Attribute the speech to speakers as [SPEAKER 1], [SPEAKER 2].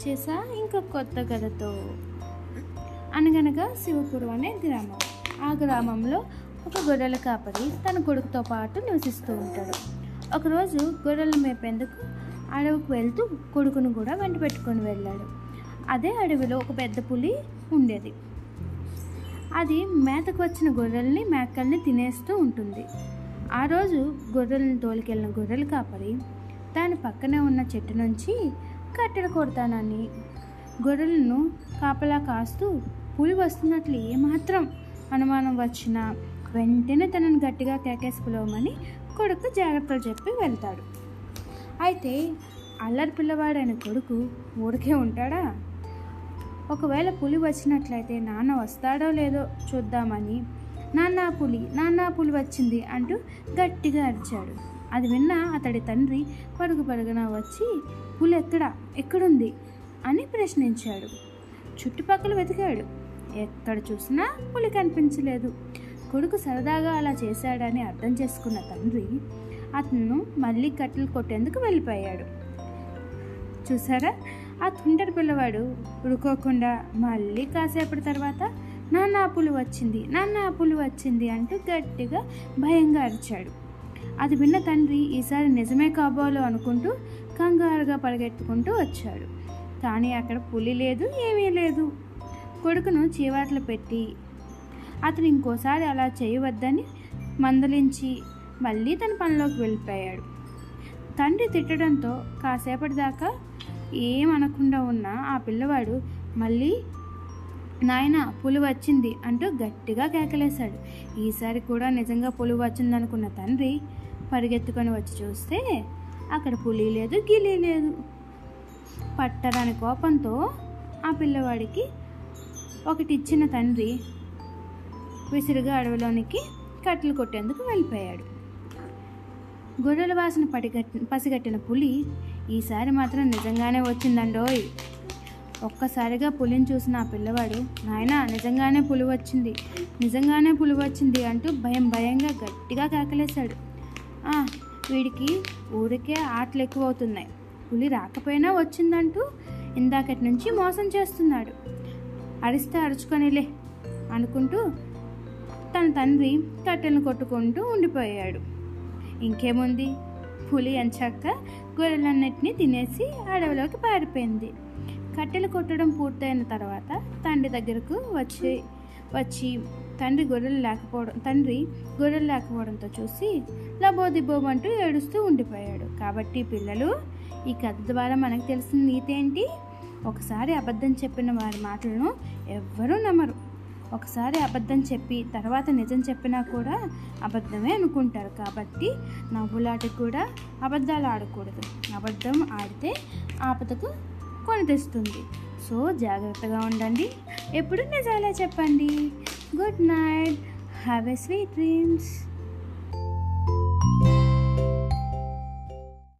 [SPEAKER 1] వచ్చేసా? ఇంకొక కొత్త కథతో. అనగనగా శివపురం అనే గ్రామం. ఆ గ్రామంలో ఒక గొర్రెల కాపరి తన కొడుకుతో పాటు నివసిస్తూ ఉంటాడు. ఒకరోజు గొర్రెలు మేపేందుకు అడవికి వెళ్తూ కొడుకును కూడా వెంట పెట్టుకొని వెళ్ళాడు. అదే అడవిలో ఒక పెద్ద పులి ఉండేది. అది మేతకు వచ్చిన గొర్రెల్ని మేకల్ని తినేస్తూ ఉంటుంది. ఆ రోజు గొర్రెలను తోలికెళ్ళిన గొర్రెలు కాపరి దాని పక్కనే ఉన్న చెట్టు నుంచి కట్టెలు కొడతానని గొర్రెలను కాపలా కాస్తూ పులి వస్తున్నట్లు ఏమాత్రం అనుమానం వచ్చినా వెంటనే తనని గట్టిగా కేకేసి పిలవమని కొడుకు జాగ్రత్తలు చెప్పి వెళ్తాడు. అయితే అల్లరి పిల్లవాడైన కొడుకు ఊరికే ఉంటాడా? ఒకవేళ పులి వచ్చినట్లయితే నాన్న వస్తాడో లేదో చూద్దామని నాన్న పులి నాన్న పులి వచ్చింది అంటూ గట్టిగా అరిచాడు. అది విన్న అతడి తండ్రి పరుగు పరుగున వచ్చి పులి ఎక్కడ ఎక్కడుంది? అని ప్రశ్నించాడు. చుట్టుపక్కల వెతికాడు. ఎక్కడ చూసినా పులి కనిపించలేదు. కొడుకు సరదాగా అలా చేశాడని అర్థం చేసుకున్న తండ్రి అతను మళ్ళీ కట్టెలు కొట్టేందుకు వెళ్ళిపోయాడు. చూసారా? ఆ తుంటరి పిల్లవాడు ఉడుకోకుండా మళ్ళీ కాసేపటి తర్వాత నాన్న పులి వచ్చింది నాన్న పులి వచ్చింది అంటూ గట్టిగా భయంగా అరిచాడు. అది విన్న తండ్రి ఈసారి నిజమే కాబోలో అనుకుంటూ కంగారుగా పరిగెత్తుకుంటూ వచ్చాడు. కానీ అక్కడ పులి లేదు ఏమీ లేదు. కొడుకును చీవాట్లు పెట్టి అతను ఇంకోసారి అలా చేయవద్దని మందలించి మళ్ళీ తన పనిలోకి వెళ్ళిపోయాడు. తండ్రి తిట్టడంతో కాసేపటి దాకా ఏమనకుండా ఉన్న ఆ పిల్లవాడు మళ్ళీ నాయన పులి వచ్చింది అంటూ గట్టిగా కేకలేశాడు. ఈసారి కూడా నిజంగా పులి వచ్చిందనుకున్న తండ్రి పరిగెత్తుకొని వచ్చి చూస్తే అక్కడ పులి లేదు గిలి లేదు. పట్టరాని కోపంతో ఆ పిల్లవాడికి ఒకటి ఇచ్చిన తండ్రి విసిరిగా అడవిలోనికి కట్టెలు కొట్టేందుకు వెళ్ళిపోయాడు. గొర్రెల వాసన పడిగట్టి పసిగట్టిన పులి ఈసారి మాత్రం నిజంగానే వచ్చిందండోయ్. ఒక్కసారిగా పులిని చూసిన ఆ పిల్లవాడు నాయన నిజంగానే పులి వచ్చింది నిజంగానే పులి వచ్చింది అంటూ భయం భయంగా గట్టిగా కేకలేశాడు. వీడికి ఊరికే ఆటలు ఎక్కువ అవుతున్నాయి పులి రాకపోయినా వచ్చిందంటూ ఇందాకటి నుంచి మోసం చేస్తున్నాడు. అరిస్తే అరుచుకొనిలే అనుకుంటూ తన తండ్రి కట్టెలను కొట్టుకుంటూ ఉండిపోయాడు. ఇంకేముంది? పులి ఎంచాక గొర్రెలన్నిటినీ తినేసి అడవిలోకి పారిపోయింది. కట్టెలు కొట్టడం పూర్తయిన తర్వాత తండ్రి దగ్గరకు వచ్చి వచ్చి తండ్రి గొర్రెలు లేకపోవడం తండ్రి గొర్రెలు లేకపోవడంతో చూసి లబోదిబోమంటూ ఏడుస్తూ ఉండిపోయాడు. కాబట్టి పిల్లలు ఈ కథ ద్వారా మనకు తెలిసిన నీతేంటి ఒకసారి అబద్ధం చెప్పిన వారి మాటలను ఎవ్వరూ నమ్మరు. ఒకసారి అబద్ధం చెప్పి తర్వాత నిజం చెప్పినా కూడా అబద్ధమే అనుకుంటారు. కాబట్టి నవ్వులాట కూడా అబద్ధాలు ఆడకూడదు. అబద్ధం ఆడితే ఆపదకు కొని తెస్తుంది సో జాగ్రత్తగా ఉండండి. ఎప్పుడు నిజాలే చెప్పండి. Good night. Have a sweet dreams.